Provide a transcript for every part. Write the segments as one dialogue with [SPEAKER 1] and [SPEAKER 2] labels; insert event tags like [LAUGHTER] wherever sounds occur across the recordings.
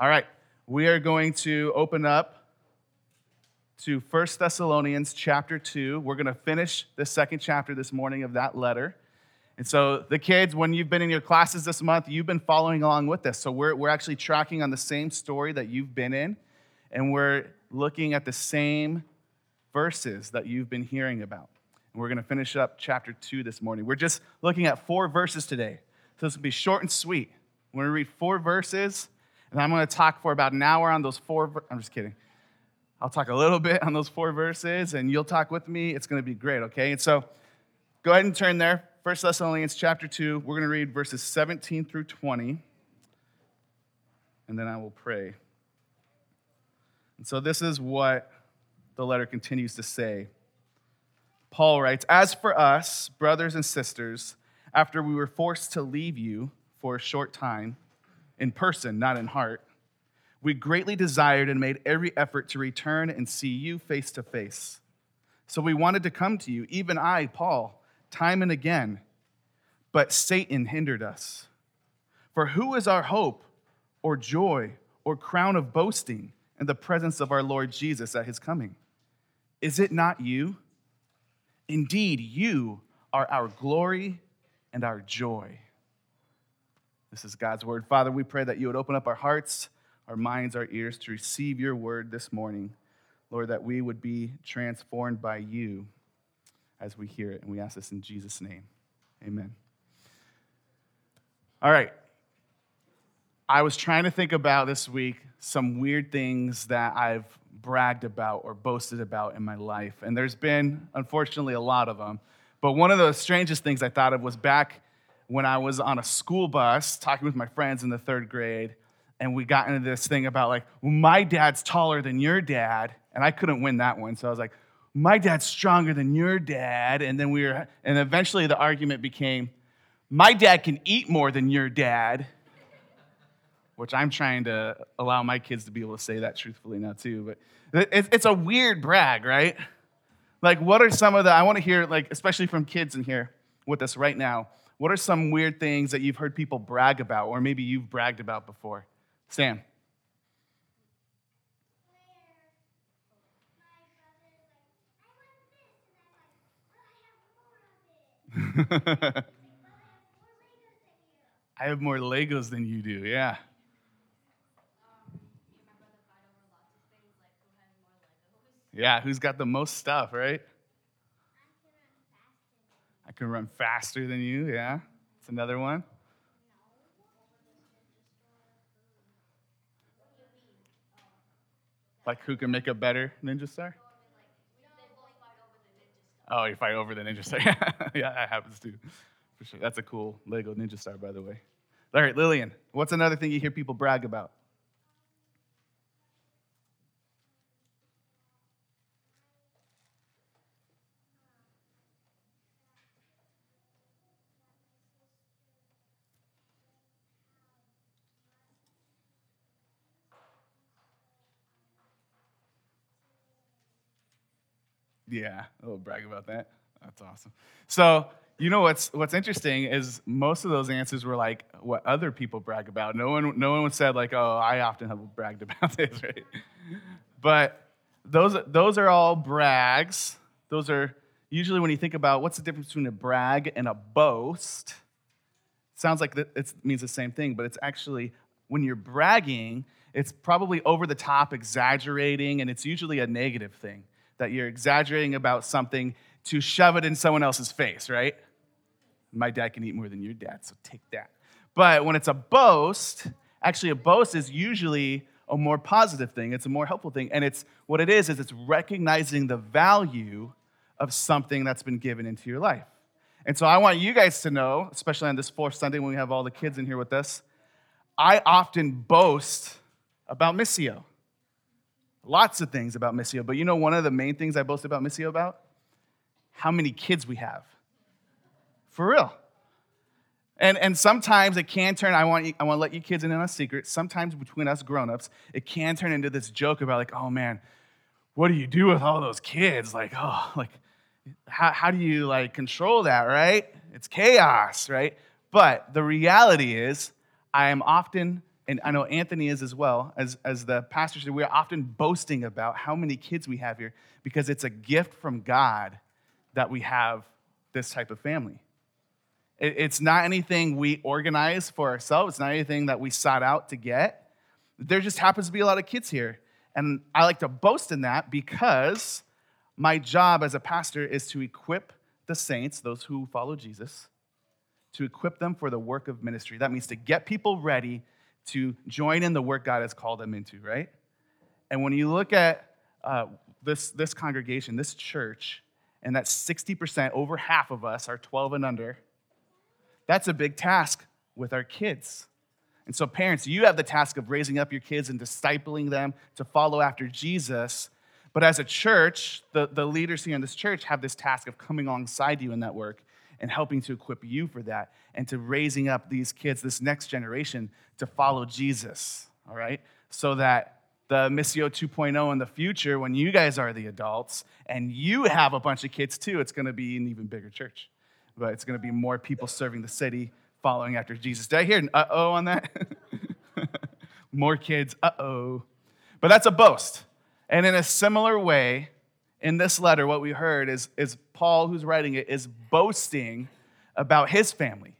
[SPEAKER 1] All right, we are going to open up to 1 Thessalonians chapter 2. We're going to finish the second chapter this morning of that letter. And so, the kids, when you've been in your classes this month, you've been following along with this. So, we're, we're actually tracking on the same story that you've been in, and we're looking at the same verses that you've been hearing about. And we're going to finish up chapter 2 this morning. We're just looking at four verses today. So, this will be short and sweet. We're going to read four verses and I'm going to talk for about an hour on those four. I'm just kidding. I'll talk a little [LAUGHS] bit on those four verses, and you'll talk with me. It's going to be great, okay? And so go ahead and turn there. 1 Thessalonians chapter 2. We're going to read verses 17 through 20, and then I will pray. And so this is what the letter continues to say. Paul writes As for us, brothers and sisters, after we were forced to leave you for a short time, in person, not in heart. We greatly desired and made every effort to return and see you face to face. So we wanted to come to you, even I, Paul, time and again, but Satan hindered us. For who is our hope or joy or crown of boasting in the presence of our Lord Jesus at his coming? Is it not you? Indeed, you are our glory and our joy. This is God's word. Father, we pray that you would open up our hearts, our minds, our ears to receive your word this morning. Lord, that we would be transformed by you as we hear it. And we ask this in Jesus' name. Amen. All right. I was trying to think about this week some weird things that I've bragged about or boasted about in my life. And there's been, unfortunately, a lot of them. But one of the strangest things I thought of was back when I was on a school bus talking with my friends in the third grade, and we got into this thing about like, my dad's taller than your dad, and I couldn't win that one. So I was like, my dad's stronger than your dad, and then we were, and eventually the argument became, my dad can eat more than your dad, which I'm trying to allow my kids to be able to say that truthfully now too. But it's a weird brag, right? Like, what are some of the? I want to hear, like, especially from kids in here with us right now. What are some weird things that you've heard people brag about, or maybe you've bragged about before? Sam. [LAUGHS] I have more Legos than you do, yeah. Yeah, who's got the most stuff, right? Can run faster than you, yeah? It's another one. Like who can make a better ninja star? Oh, you fight over the ninja star. [LAUGHS] Yeah. Yeah, that happens too. For sure. That's a cool Lego ninja star, by the way. All right, Lillian, what's another thing you hear people brag about? Yeah, a little brag about that. That's awesome. So, you know what's what's interesting is most of those answers were like what other people brag about. No one no one said like, "Oh, I often have bragged about [LAUGHS] this," right? But those those are all brags. Those are usually when you think about what's the difference between a brag and a boast. Sounds like it means the same thing, but it's actually when you're bragging, it's probably over the top, exaggerating, and it's usually a negative thing that you're exaggerating about something to shove it in someone else's face, right? My dad can eat more than your dad, so take that. But when it's a boast, actually, a boast is usually a more positive thing, it's a more helpful thing. And it's what it is, is it's recognizing the value of something that's been given into your life. And so I want you guys to know, especially on this fourth Sunday when we have all the kids in here with us, I often boast about Missio. Lots of things about Missio, but you know one of the main things I boast about Missio about? How many kids we have. For real. And, and sometimes it can turn, I want, you, I want to let you kids in on a secret. Sometimes between us grown-ups, it can turn into this joke about like, oh man, what do you do with all those kids? Like, oh, like, how, how do you like control that, right? It's chaos, right? But the reality is, I am often and I know Anthony is as well, as, as the pastor said, we are often boasting about how many kids we have here because it's a gift from God that we have this type of family. It, it's not anything we organize for ourselves, it's not anything that we sought out to get. There just happens to be a lot of kids here. And I like to boast in that because my job as a pastor is to equip the saints, those who follow Jesus, to equip them for the work of ministry. That means to get people ready to join in the work God has called them into, right? And when you look at uh, this, this congregation, this church, and that 60%, over half of us are 12 and under, that's a big task with our kids. And so, parents, you have the task of raising up your kids and discipling them to follow after Jesus. But as a church, the, the leaders here in this church have this task of coming alongside you in that work and helping to equip you for that and to raising up these kids, this next generation, to follow Jesus, all right? So that the Missio 2.0 in the future, when you guys are the adults and you have a bunch of kids too, it's gonna be an even bigger church. But it's gonna be more people serving the city, following after Jesus. Did I hear an uh oh on that? [LAUGHS] more kids, uh oh. But that's a boast. And in a similar way, in this letter, what we heard is, is Paul, who's writing it, is boasting about his family.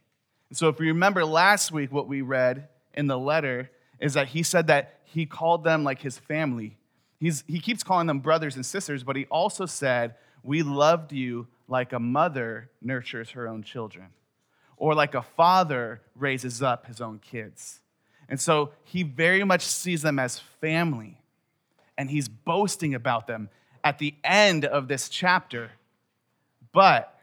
[SPEAKER 1] And so, if you remember last week, what we read in the letter is that he said that he called them like his family. He's, he keeps calling them brothers and sisters, but he also said, We loved you like a mother nurtures her own children, or like a father raises up his own kids. And so he very much sees them as family, and he's boasting about them at the end of this chapter. But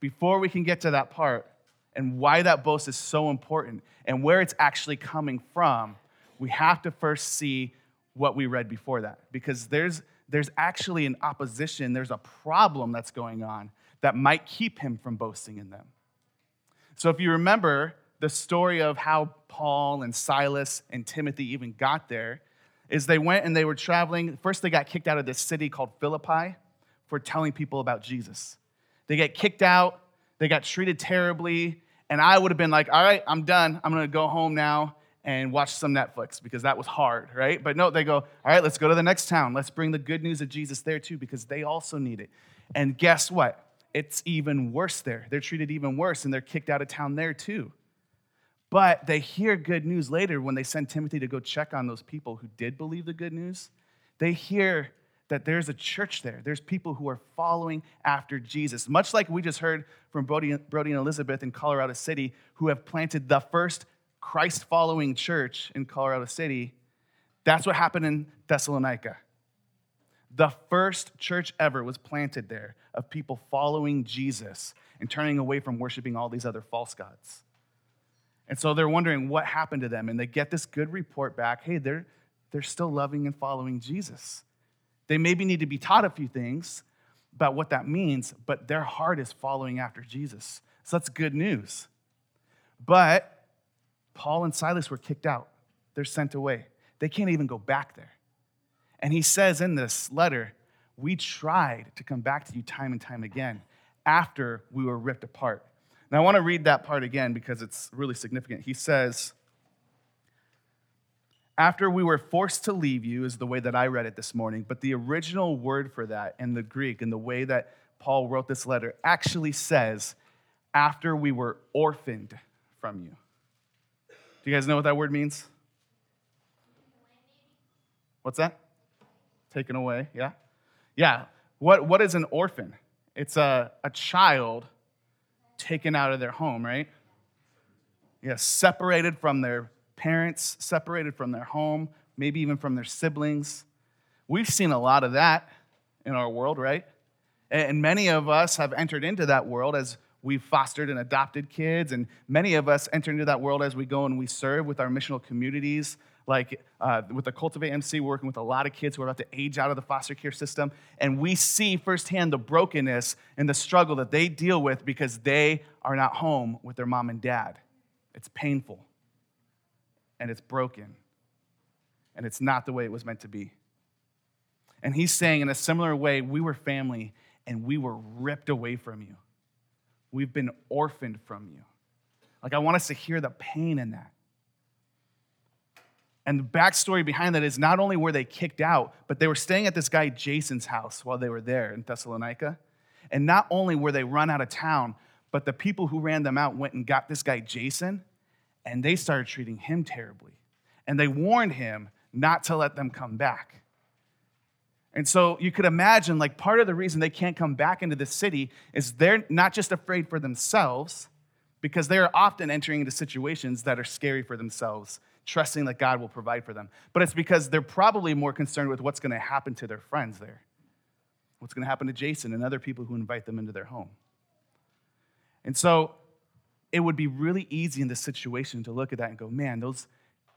[SPEAKER 1] before we can get to that part and why that boast is so important and where it's actually coming from, we have to first see what we read before that because there's there's actually an opposition, there's a problem that's going on that might keep him from boasting in them. So if you remember the story of how Paul and Silas and Timothy even got there, is they went and they were traveling. First, they got kicked out of this city called Philippi for telling people about Jesus. They get kicked out, they got treated terribly, and I would have been like, all right, I'm done. I'm gonna go home now and watch some Netflix because that was hard, right? But no, they go, all right, let's go to the next town. Let's bring the good news of Jesus there too because they also need it. And guess what? It's even worse there. They're treated even worse and they're kicked out of town there too. But they hear good news later when they send Timothy to go check on those people who did believe the good news. They hear that there's a church there. There's people who are following after Jesus. Much like we just heard from Brody, Brody and Elizabeth in Colorado City, who have planted the first Christ following church in Colorado City. That's what happened in Thessalonica. The first church ever was planted there of people following Jesus and turning away from worshiping all these other false gods. And so they're wondering what happened to them. And they get this good report back hey, they're, they're still loving and following Jesus. They maybe need to be taught a few things about what that means, but their heart is following after Jesus. So that's good news. But Paul and Silas were kicked out, they're sent away. They can't even go back there. And he says in this letter, We tried to come back to you time and time again after we were ripped apart. Now, I want to read that part again because it's really significant. He says, After we were forced to leave you, is the way that I read it this morning, but the original word for that in the Greek and the way that Paul wrote this letter actually says, After we were orphaned from you. Do you guys know what that word means? What's that? Taken away, yeah? Yeah. What, what is an orphan? It's a, a child taken out of their home, right? Yeah, separated from their parents, separated from their home, maybe even from their siblings. We've seen a lot of that in our world, right? And many of us have entered into that world as we've fostered and adopted kids, and many of us enter into that world as we go and we serve with our missional communities like uh, with the Cultivate MC, working with a lot of kids who are about to age out of the foster care system. And we see firsthand the brokenness and the struggle that they deal with because they are not home with their mom and dad. It's painful and it's broken and it's not the way it was meant to be. And he's saying, in a similar way, we were family and we were ripped away from you. We've been orphaned from you. Like, I want us to hear the pain in that. And the backstory behind that is not only were they kicked out, but they were staying at this guy Jason's house while they were there in Thessalonica. And not only were they run out of town, but the people who ran them out went and got this guy Jason, and they started treating him terribly. And they warned him not to let them come back. And so you could imagine, like, part of the reason they can't come back into the city is they're not just afraid for themselves, because they are often entering into situations that are scary for themselves, trusting that God will provide for them. But it's because they're probably more concerned with what's going to happen to their friends there, what's going to happen to Jason and other people who invite them into their home. And so it would be really easy in this situation to look at that and go, man, those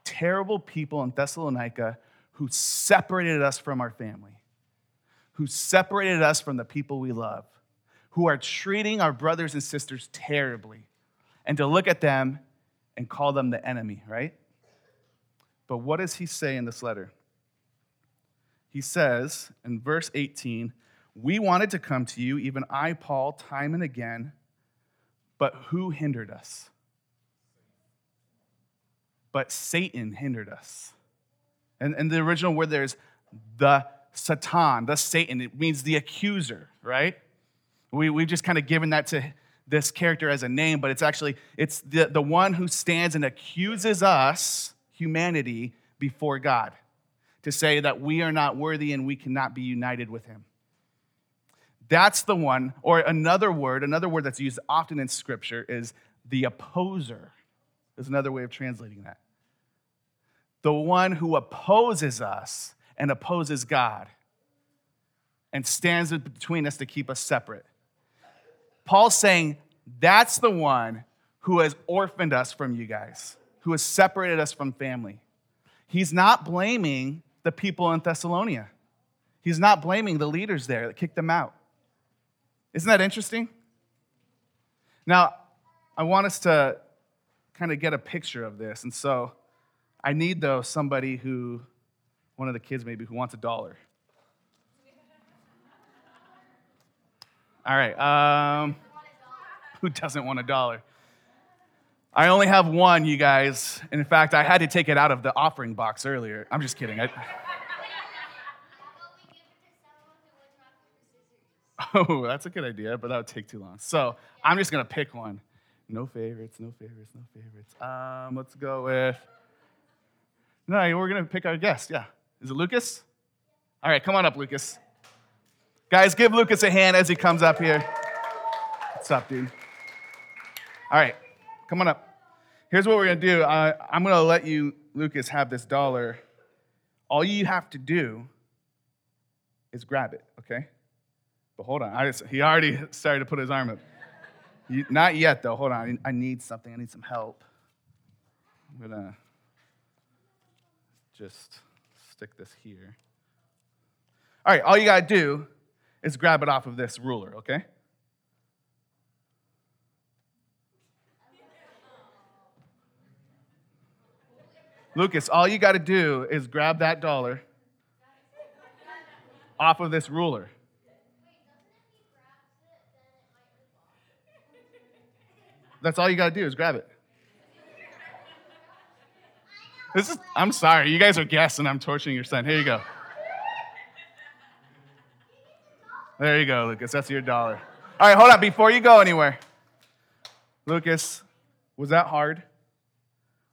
[SPEAKER 1] terrible people in Thessalonica who separated us from our family, who separated us from the people we love, who are treating our brothers and sisters terribly, and to look at them and call them the enemy, right? But what does he say in this letter? He says in verse 18, We wanted to come to you, even I, Paul, time and again, but who hindered us? But Satan hindered us. And, and the original word there is the Satan, the Satan. It means the accuser, right? We, we've just kind of given that to this character as a name, but it's actually, it's the, the one who stands and accuses us, humanity, before God to say that we are not worthy and we cannot be united with him. That's the one, or another word, another word that's used often in scripture is the opposer, is another way of translating that. The one who opposes us and opposes God and stands between us to keep us separate. Paul's saying that's the one who has orphaned us from you guys, who has separated us from family. He's not blaming the people in Thessalonica. He's not blaming the leaders there that kicked them out. Isn't that interesting? Now, I want us to kind of get a picture of this. And so I need, though, somebody who, one of the kids maybe, who wants a dollar. All right. Um, who doesn't want a dollar? I only have one, you guys. In fact, I had to take it out of the offering box earlier. I'm just kidding. I, [LAUGHS] Oh, that's a good idea, but that would take too long. So I'm just gonna pick one. No favorites, no favorites, no favorites. Um, let's go with. No, we're gonna pick our guest. Yeah, is it Lucas? All right, come on up, Lucas. Guys, give Lucas a hand as he comes up here. What's up, dude? All right, come on up. Here's what we're gonna do. Uh, I'm gonna let you, Lucas, have this dollar. All you have to do is grab it, okay? But hold on, just, he already [LAUGHS] started to put his arm up. You, not yet, though. Hold on, I need something. I need some help. I'm gonna just stick this here. All right, all you gotta do is grab it off of this ruler, okay? Lucas, all you got to do is grab that dollar off of this ruler. That's all you got to do is grab it. This is, I'm sorry, you guys are guessing I'm torturing your son. Here you go. There you go, Lucas. That's your dollar. All right, hold on. Before you go anywhere, Lucas, was that hard?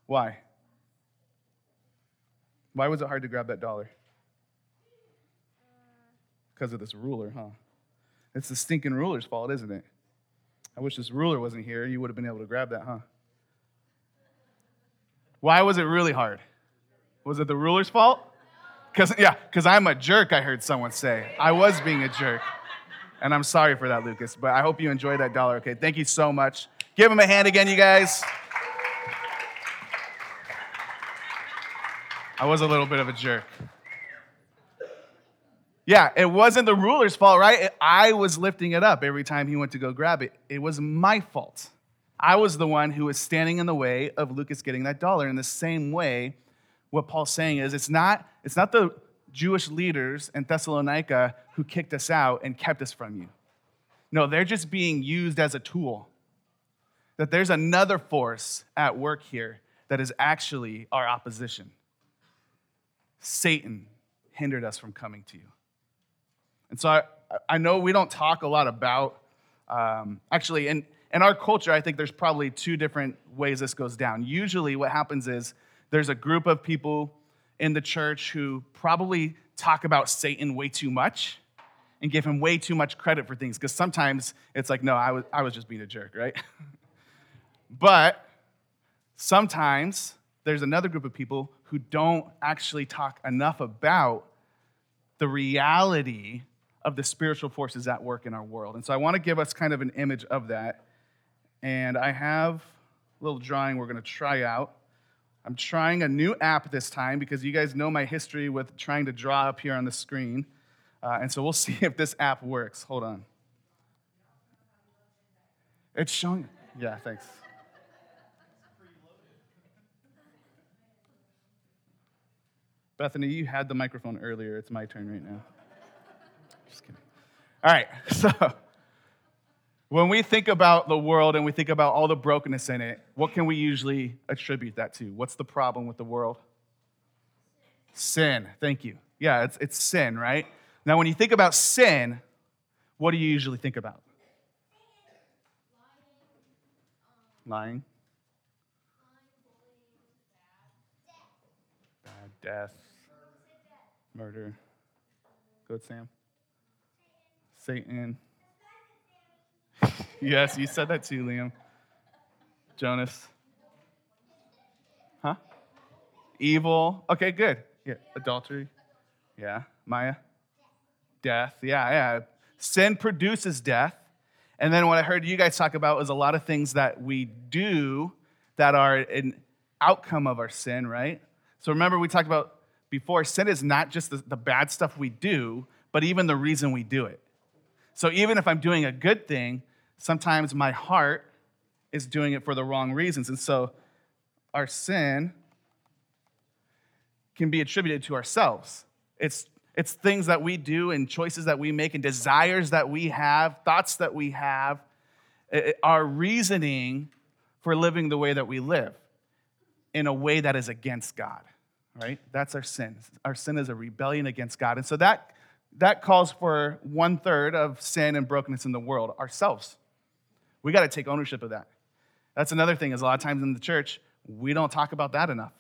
[SPEAKER 1] Why? Why was it hard to grab that dollar? Because of this ruler, huh? It's the stinking ruler's fault, isn't it? I wish this ruler wasn't here. You would have been able to grab that, huh? Why was it really hard? Was it the ruler's fault? Because yeah, because I'm a jerk. I heard someone say I was being a jerk, and I'm sorry for that, Lucas. But I hope you enjoyed that dollar. Okay, thank you so much. Give him a hand again, you guys. I was a little bit of a jerk. Yeah, it wasn't the ruler's fault, right? I was lifting it up every time he went to go grab it. It was my fault. I was the one who was standing in the way of Lucas getting that dollar. In the same way, what Paul's saying is it's not, it's not the Jewish leaders in Thessalonica who kicked us out and kept us from you. No, they're just being used as a tool. That there's another force at work here that is actually our opposition. Satan hindered us from coming to you. And so I, I know we don't talk a lot about, um, actually, in, in our culture, I think there's probably two different ways this goes down. Usually, what happens is there's a group of people in the church who probably talk about Satan way too much and give him way too much credit for things because sometimes it's like, no, I was, I was just being a jerk, right? [LAUGHS] but sometimes there's another group of people who don't actually talk enough about the reality of the spiritual forces at work in our world. And so I want to give us kind of an image of that. And I have a little drawing we're going to try out. I'm trying a new app this time because you guys know my history with trying to draw up here on the screen. Uh, and so we'll [LAUGHS] see if this app works. Hold on. It's showing. Yeah, thanks. Bethany, you had the microphone earlier. It's my turn right now. Just kidding. All right, [LAUGHS] so when we think about the world and we think about all the brokenness in it, what can we usually attribute that to? What's the problem with the world? Sin. Thank you. Yeah, it's, it's sin, right? Now, when you think about sin, what do you usually think about? Lying. Bad death. Murder. Good, Sam. Satan. [LAUGHS] yes, you said that too, Liam. Jonas. Huh? Evil. Okay, good. Yeah. Adultery. Yeah. Maya. Death. Yeah, yeah. Sin produces death. And then what I heard you guys talk about was a lot of things that we do that are an outcome of our sin, right? So remember, we talked about before sin is not just the, the bad stuff we do, but even the reason we do it. So even if I'm doing a good thing, sometimes my heart is doing it for the wrong reasons. And so our sin can be attributed to ourselves. It's, it's things that we do and choices that we make and desires that we have, thoughts that we have, our reasoning for living the way that we live in a way that is against God, right? That's our sin. Our sin is a rebellion against God. And so that that calls for one third of sin and brokenness in the world ourselves. We got to take ownership of that. That's another thing, is a lot of times in the church, we don't talk about that enough.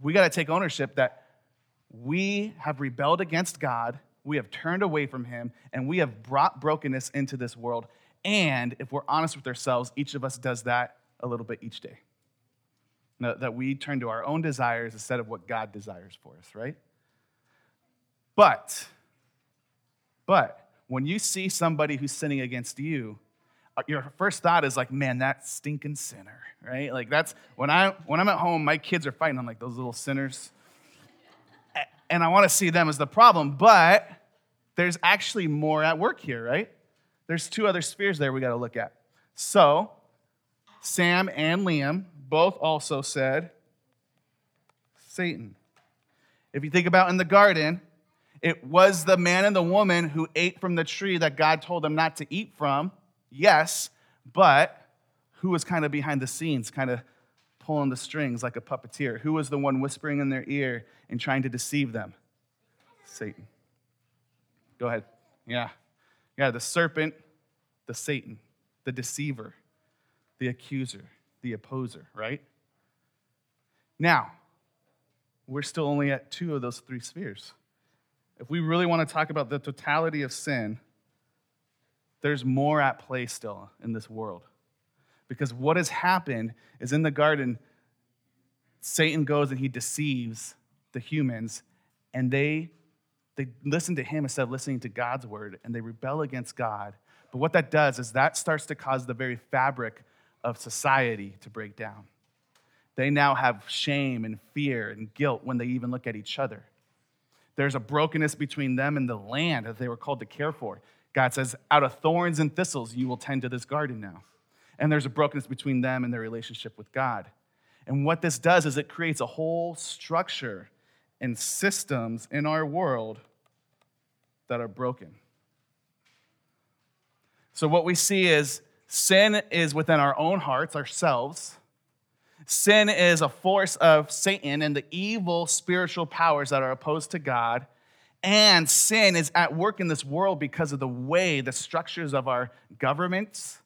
[SPEAKER 1] We got to take ownership that we have rebelled against God, we have turned away from Him, and we have brought brokenness into this world. And if we're honest with ourselves, each of us does that a little bit each day. That we turn to our own desires instead of what God desires for us, right? But but when you see somebody who's sinning against you, uh, your first thought is like, man, that stinking sinner, right? Like that's when I when I'm at home, my kids are fighting. I'm like those little sinners, and I want to see them as the problem. But there's actually more at work here, right? There's two other spheres there we got to look at. So Sam and Liam both also said Satan. If you think about in the garden, it was the man and the woman who ate from the tree that God told them not to eat from, yes, but who was kind of behind the scenes, kind of pulling the strings like a puppeteer? Who was the one whispering in their ear and trying to deceive them? Satan. Go ahead. Yeah. Yeah, the serpent, the Satan, the deceiver, the accuser, the opposer, right? Now, we're still only at two of those three spheres if we really want to talk about the totality of sin, there's more at play still in this world. Because what has happened is in the garden, Satan goes and he deceives the humans, and they, they listen to him instead of listening to God's word, and they rebel against God. But what that does is that starts to cause the very fabric of society to break down. They now have shame and fear and guilt when they even look at each other. There's a brokenness between them and the land that they were called to care for. God says, out of thorns and thistles, you will tend to this garden now. And there's a brokenness between them and their relationship with God. And what this does is it creates a whole structure and systems in our world that are broken. So, what we see is sin is within our own hearts, ourselves. Sin is a force of Satan and the evil spiritual powers that are opposed to God. And sin is at work in this world because of the way the structures of our governments,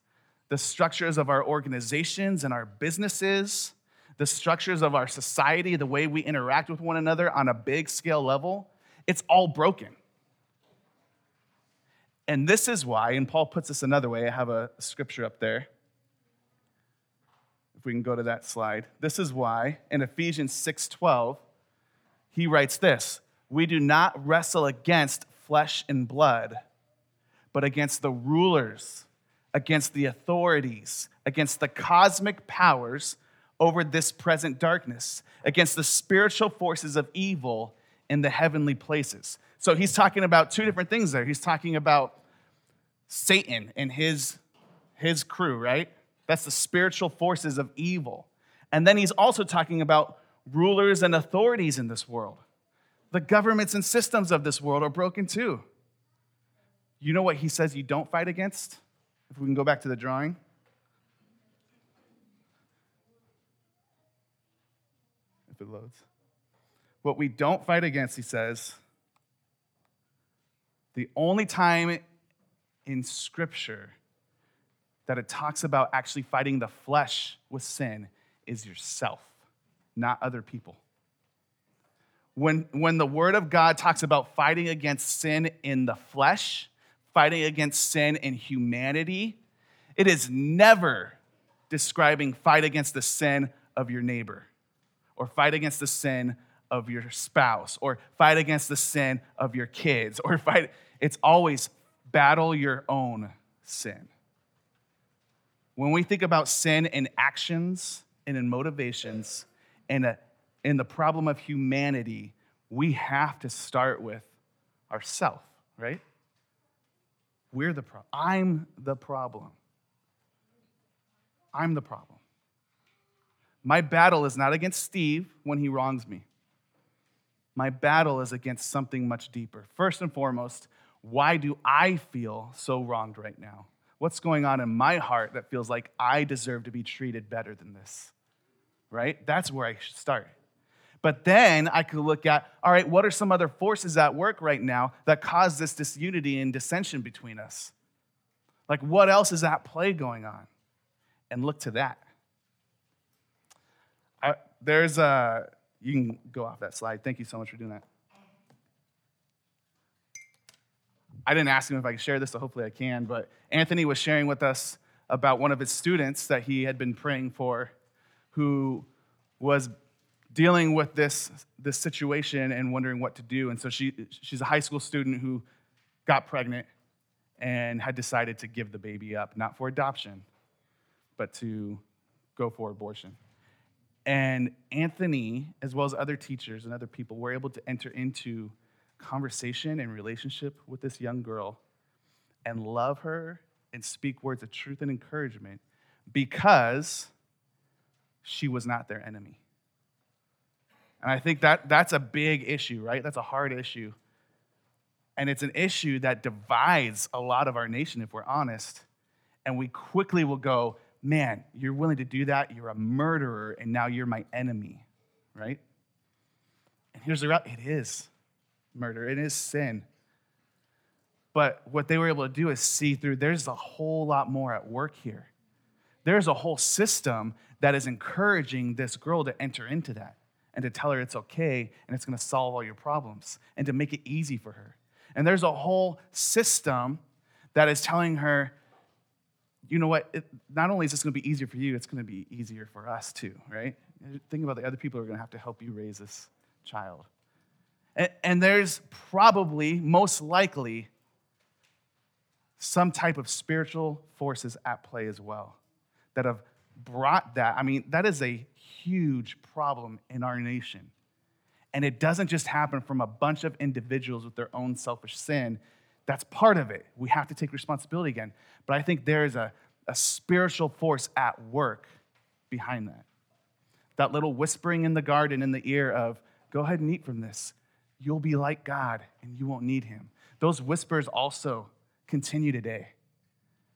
[SPEAKER 1] the structures of our organizations and our businesses, the structures of our society, the way we interact with one another on a big scale level, it's all broken. And this is why, and Paul puts this another way, I have a scripture up there. If we can go to that slide. This is why in Ephesians 6:12 he writes this, we do not wrestle against flesh and blood, but against the rulers, against the authorities, against the cosmic powers over this present darkness, against the spiritual forces of evil in the heavenly places. So he's talking about two different things there. He's talking about Satan and his, his crew, right? That's the spiritual forces of evil. And then he's also talking about rulers and authorities in this world. The governments and systems of this world are broken too. You know what he says you don't fight against? If we can go back to the drawing. If it loads. What we don't fight against, he says, the only time in Scripture that it talks about actually fighting the flesh with sin is yourself, not other people. When, when the Word of God talks about fighting against sin in the flesh, fighting against sin in humanity, it is never describing fight against the sin of your neighbor or fight against the sin of your spouse or fight against the sin of your kids or fight. It's always battle your own sin. When we think about sin in actions and in motivations and a in the problem of humanity, we have to start with ourself, right? We're the problem. I'm the problem. I'm the problem. My battle is not against Steve when he wrongs me. My battle is against something much deeper. First and foremost, why do I feel so wronged right now? What's going on in my heart that feels like I deserve to be treated better than this? Right? That's where I should start. But then I could look at, all right, what are some other forces at work right now that cause this disunity and dissension between us? Like, what else is at play going on? And look to that. I, there's a, you can go off that slide. Thank you so much for doing that. I didn't ask him if I could share this, so hopefully I can. But Anthony was sharing with us about one of his students that he had been praying for who was dealing with this, this situation and wondering what to do. And so she, she's a high school student who got pregnant and had decided to give the baby up, not for adoption, but to go for abortion. And Anthony, as well as other teachers and other people, were able to enter into conversation and relationship with this young girl and love her and speak words of truth and encouragement because she was not their enemy. And I think that that's a big issue, right? That's a hard issue. And it's an issue that divides a lot of our nation, if we're honest. And we quickly will go, man, you're willing to do that? You're a murderer, and now you're my enemy, right? And here's the reality it is murder, it is sin. But what they were able to do is see through there's a whole lot more at work here. There's a whole system that is encouraging this girl to enter into that and to tell her it's okay and it's going to solve all your problems and to make it easy for her. And there's a whole system that is telling her, you know what, it, not only is this going to be easier for you, it's going to be easier for us too, right? Think about the other people who are going to have to help you raise this child. And, and there's probably, most likely, some type of spiritual forces at play as well that have brought that. I mean, that is a huge problem in our nation. And it doesn't just happen from a bunch of individuals with their own selfish sin. That's part of it. We have to take responsibility again. But I think there is a, a spiritual force at work behind that. That little whispering in the garden in the ear of, go ahead and eat from this. You'll be like God and you won't need him. Those whispers also continue today.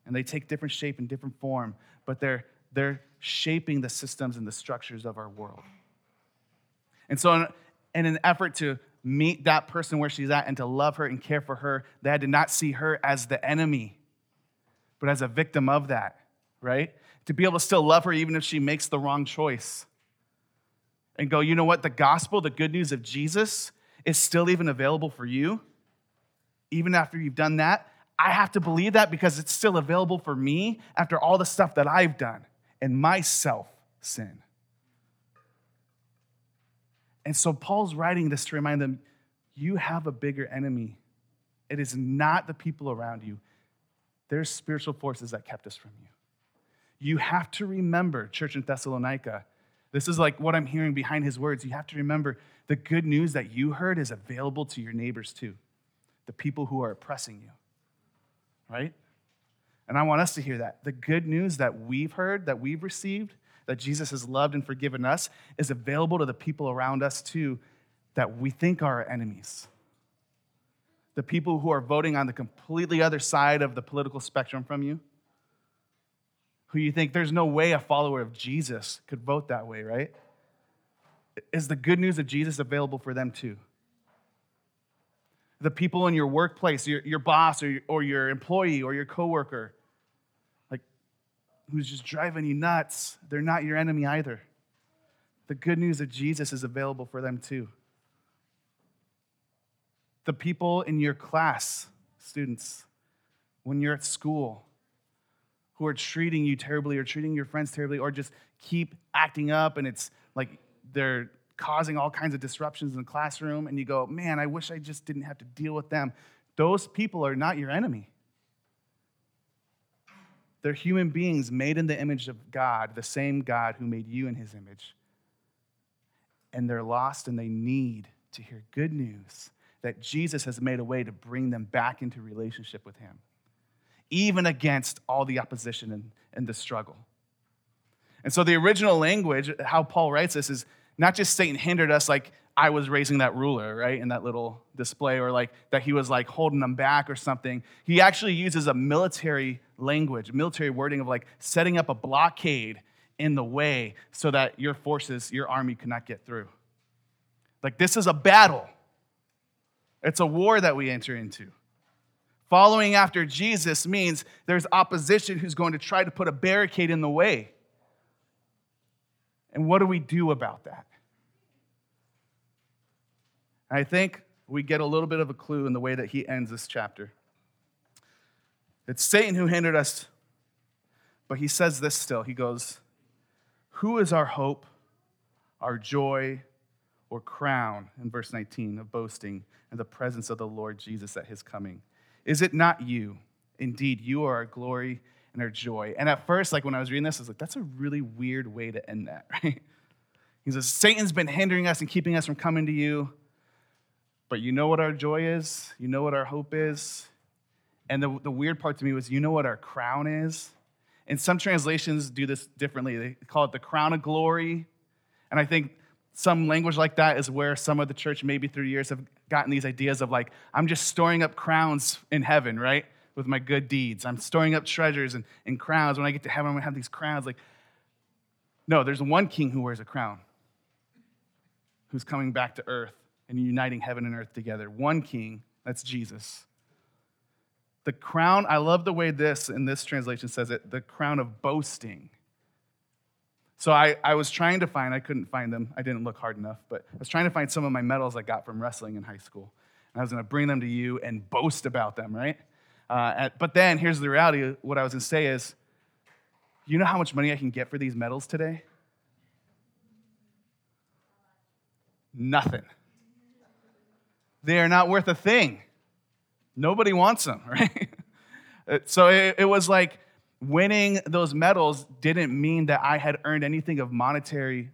[SPEAKER 1] And they take different shape and different form, but they're, they're shaping the systems and the structures of our world. And so, in, in an effort to meet that person where she's at and to love her and care for her, they had to not see her as the enemy, but as a victim of that, right? To be able to still love her even if she makes the wrong choice. And go, you know what? The gospel, the good news of Jesus, is still even available for you. Even after you've done that, I have to believe that because it's still available for me after all the stuff that I've done and my self sin. And so Paul's writing this to remind them you have a bigger enemy. It is not the people around you, there's spiritual forces that kept us from you. You have to remember, church in Thessalonica, this is like what I'm hearing behind his words. You have to remember the good news that you heard is available to your neighbors too, the people who are oppressing you right? And I want us to hear that. The good news that we've heard, that we've received, that Jesus has loved and forgiven us, is available to the people around us too that we think are our enemies. The people who are voting on the completely other side of the political spectrum from you, who you think there's no way a follower of Jesus could vote that way, right? Is the good news of Jesus available for them too? the people in your workplace, your, your boss or your, or your employee or your coworker, like who's just driving you nuts, they're not your enemy either. The good news of Jesus is available for them too. The people in your class, students, when you're at school, who are treating you terribly or treating your friends terribly or just keep acting up and it's like they're causing all kinds of disruptions in the classroom, and you go, man, I wish I just didn't have to deal with them. Those people are not your enemy. They're human beings made in the image of God, the same God who made you in his image. And they're lost and they need to hear good news that Jesus has made a way to bring them back into relationship with him, even against all the opposition and, and the struggle. And so, the original language, how Paul writes this, is not just Satan hindered us like I was raising that ruler, right, in that little display, or like that he was like holding them back or something. He actually uses a military language, military wording of like setting up a blockade in the way so that your forces, your army cannot get through. Like this is a battle, it's a war that we enter into. Following after Jesus means there's opposition who's going to try to put a barricade in the way. And what do we do about that? I think we get a little bit of a clue in the way that he ends this chapter. It's Satan who hindered us, but he says this still. He goes, Who is our hope, our joy, or crown, in verse 19 of boasting in the presence of the Lord Jesus at his coming? Is it not you? Indeed, you are our glory and our joy. And at first, like when I was reading this, I was like, that's a really weird way to end that, [LAUGHS] right? He says, Satan's been hindering us and keeping us from coming to you. But you know what our joy is? You know what our hope is? And the, the weird part to me was, you know what our crown is? And some translations do this differently. They call it the crown of glory. And I think some language like that is where some of the church, maybe through years, have gotten these ideas of like, I'm just storing up crowns in heaven, right? with my good deeds. I'm storing up treasures and, and crowns. When I get to heaven, I'm to have these crowns. Like, no, there's one king who wears a crown who's coming back to earth and uniting heaven and earth together. One king, that's Jesus. The crown, I love the way this in this translation says it the crown of boasting. So I, I was trying to find, I couldn't find them. I didn't look hard enough, but I was trying to find some of my medals I got from wrestling in high school. And I was going to bring them to you and boast about them, right? Uh, at, but then here's the reality what I was going to say is, you know how much money I can get for these medals today? Nothing. They are not worth a thing. Nobody wants them, [LAUGHS] right? so it, it was like winning those medals didn't mean that I had earned anything of monetary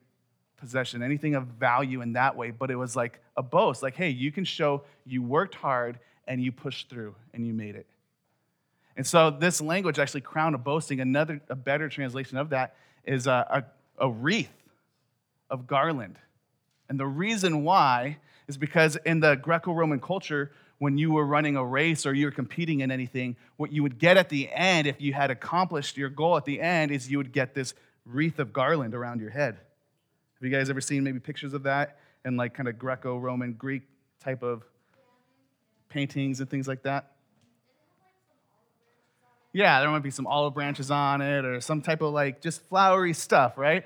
[SPEAKER 1] possession, anything of value in that way, but it was like a boast like, hey, you can show you worked hard and you pushed through and you made it. And so this language actually crown of boasting, another a better translation of that is a, a, a wreath of garland. And the reason why is because in the Greco-Roman culture, when you were running a race or you were competing in anything, what you would get at the end, if you had accomplished your goal at the end, is you would get this wreath of garland around your head. Have you guys ever seen maybe pictures of that and like kind of Greco Roman Greek type of paintings and things like that? Yeah, there might be some olive branches on it or some type of like just flowery stuff, right?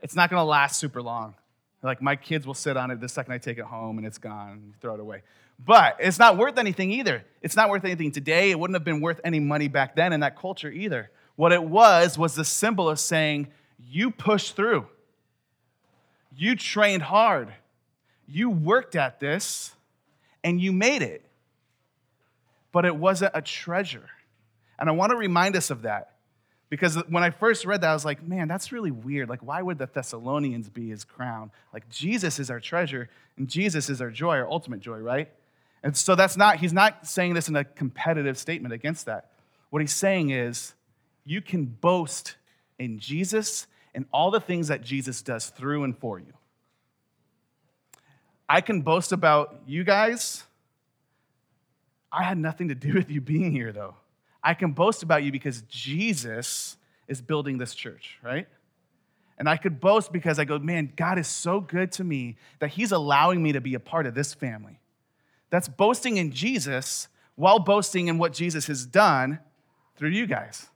[SPEAKER 1] It's not gonna last super long. Like my kids will sit on it the second I take it home and it's gone throw it away. But it's not worth anything either. It's not worth anything today. It wouldn't have been worth any money back then in that culture either. What it was was the symbol of saying, you pushed through. You trained hard. You worked at this and you made it. But it wasn't a treasure. And I want to remind us of that. Because when I first read that, I was like, man, that's really weird. Like, why would the Thessalonians be his crown? Like, Jesus is our treasure, and Jesus is our joy, our ultimate joy, right? And so that's not, he's not saying this in a competitive statement against that. What he's saying is, you can boast in Jesus and all the things that Jesus does through and for you. I can boast about you guys. I had nothing to do with you being here, though. I can boast about you because Jesus is building this church, right? And I could boast because I go, man, God is so good to me that He's allowing me to be a part of this family. That's boasting in Jesus while boasting in what Jesus has done through you guys.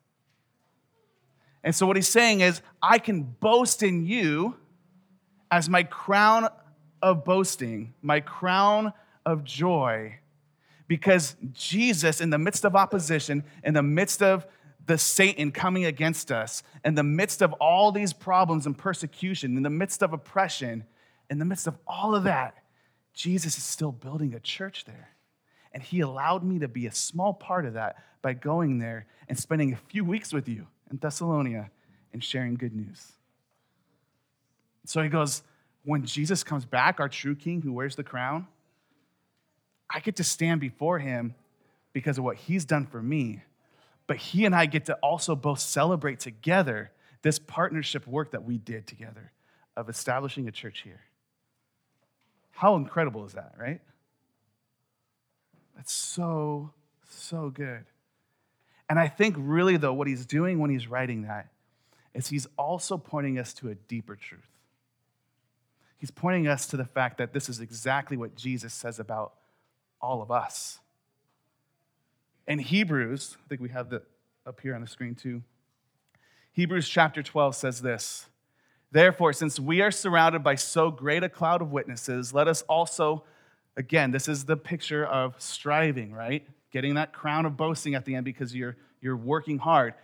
[SPEAKER 1] And so, what He's saying is, I can boast in you as my crown of boasting, my crown of joy because Jesus, in the midst of opposition, in the midst of the Satan coming against us, in the midst of all these problems and persecution, in the midst of oppression, in the midst of all of that, Jesus is still building a church there. And he allowed me to be a small part of that by going there and spending a few weeks with you in Thessalonica and sharing good news. So he goes, when Jesus comes back, our true king who wears the crown, I get to stand before him because of what he's done for me. But he and I get to also both celebrate together this partnership work that we did together of establishing a church here. How incredible is that, right? That's so, so good. And I think really, though, what he's doing when he's writing that is he's also pointing us to a deeper truth. He's pointing us to the fact that this is exactly what Jesus says about all of us. In Hebrews, I think we have that up here on the screen too. Hebrews chapter 12 says this Therefore, since we are surrounded by so great a cloud of witnesses, let us also, again, this is the picture of striving, right? Getting that crown of boasting at the end because you're, you're working hard.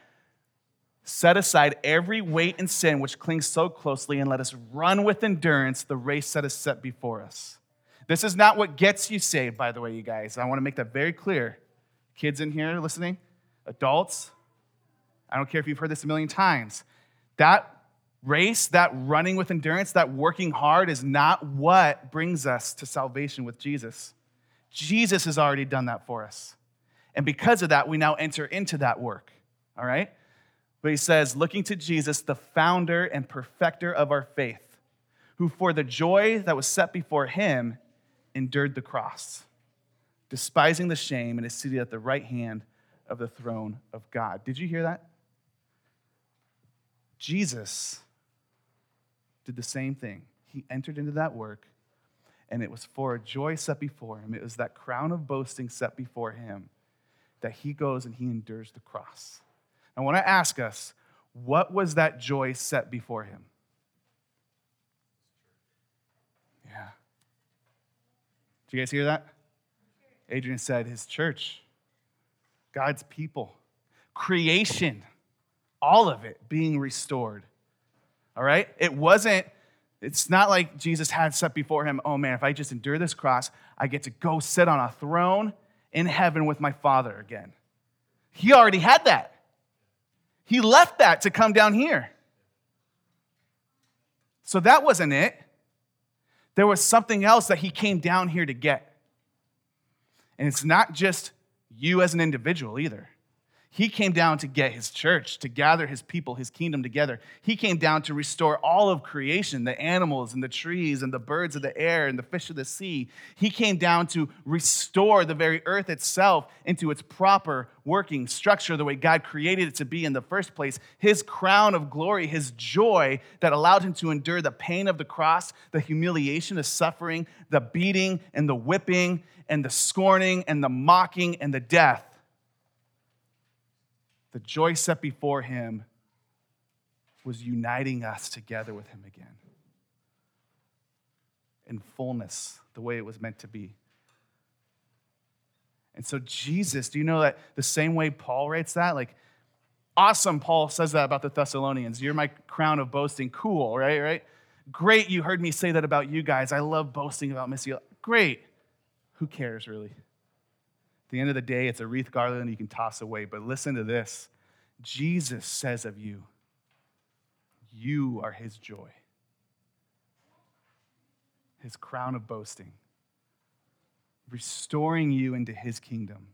[SPEAKER 1] Set aside every weight and sin which clings so closely, and let us run with endurance the race that is set before us. This is not what gets you saved, by the way, you guys. I want to make that very clear. Kids in here listening, adults, I don't care if you've heard this a million times. That race, that running with endurance, that working hard is not what brings us to salvation with Jesus. Jesus has already done that for us. And because of that, we now enter into that work. All right? But he says, looking to Jesus, the founder and perfecter of our faith, who for the joy that was set before him endured the cross, despising the shame, and is seated at the right hand of the throne of God. Did you hear that? Jesus did the same thing. He entered into that work, and it was for a joy set before him. It was that crown of boasting set before him that he goes and he endures the cross. I want to ask us, what was that joy set before him? Did you guys hear that? Adrian said his church, God's people, creation, all of it being restored. All right? It wasn't, it's not like Jesus had set before him, oh man, if I just endure this cross, I get to go sit on a throne in heaven with my Father again. He already had that. He left that to come down here. So that wasn't it. There was something else that he came down here to get. And it's not just you as an individual either. He came down to get his church, to gather his people, his kingdom together. He came down to restore all of creation, the animals and the trees and the birds of the air and the fish of the sea. He came down to restore the very earth itself into its proper working structure, the way God created it to be in the first place. His crown of glory, his joy that allowed him to endure the pain of the cross, the humiliation, the suffering, the beating and the whipping and the scorning and the mocking and the death the joy set before him was uniting us together with him again in fullness, the way it was meant to be. And so, Jesus, do you know that the same way Paul writes that? Like, awesome, Paul says that about the Thessalonians. You're my crown of boasting. Cool, right? Right? Great, you heard me say that about you guys. I love boasting about Missio. Great. Who cares, really? The end of the day, it's a wreath garland you can toss away. But listen to this Jesus says of you, you are his joy, his crown of boasting, restoring you into his kingdom,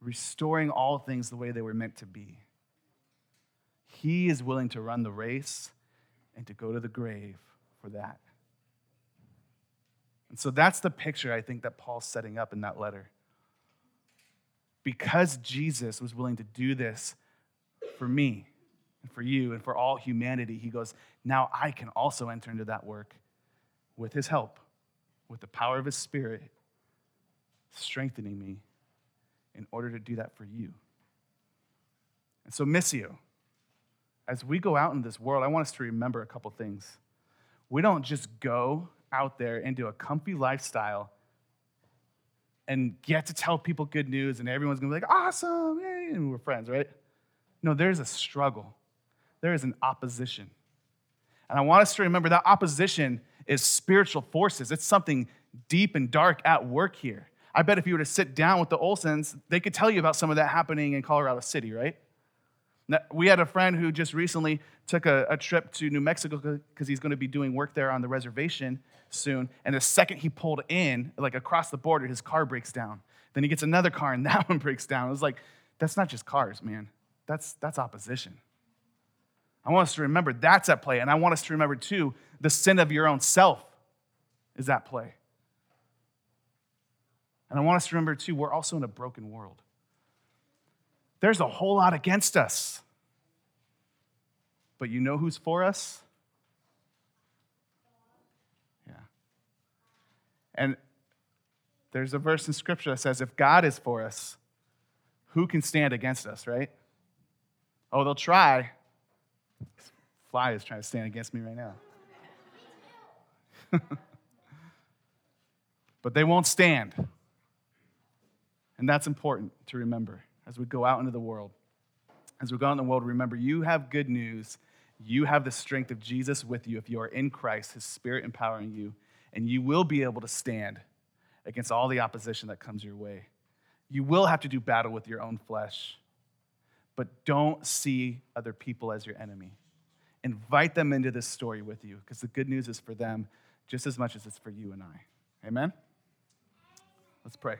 [SPEAKER 1] restoring all things the way they were meant to be. He is willing to run the race and to go to the grave for that. And so that's the picture I think that Paul's setting up in that letter. Because Jesus was willing to do this for me and for you and for all humanity, he goes, Now I can also enter into that work with his help, with the power of his spirit, strengthening me in order to do that for you. And so, Missio, as we go out in this world, I want us to remember a couple things. We don't just go out there into a comfy lifestyle and get to tell people good news, and everyone's gonna be like, awesome, yay, and we're friends, right? No, there's a struggle, there is an opposition. And I want us to remember that opposition is spiritual forces, it's something deep and dark at work here. I bet if you were to sit down with the Olsons, they could tell you about some of that happening in Colorado City, right? We had a friend who just recently took a, a trip to New Mexico because he's going to be doing work there on the reservation soon. And the second he pulled in, like across the border, his car breaks down. Then he gets another car and [LAUGHS] that one breaks down. It was like, that's not just cars, man. That's, that's opposition. I want us to remember that's at play. And I want us to remember, too, the sin of your own self is at play. And I want us to remember, too, we're also in a broken world. There's a whole lot against us. But you know who's for us? Yeah. And there's a verse in Scripture that says, if God is for us, who can stand against us, right? Oh, they'll try. This fly is trying to stand against me right now. [LAUGHS] but they won't stand. And that's important to remember as we go out into the world. As we go out in the world, remember you have good news you have the strength of Jesus with you if you are in Christ, his spirit empowering you, and you will be able to stand against all the opposition that comes your way. You will have to do battle with your own flesh, but don't see other people as your enemy. Invite them into this story with you because the good news is for them just as much as it's for you and I. Amen? Let's pray.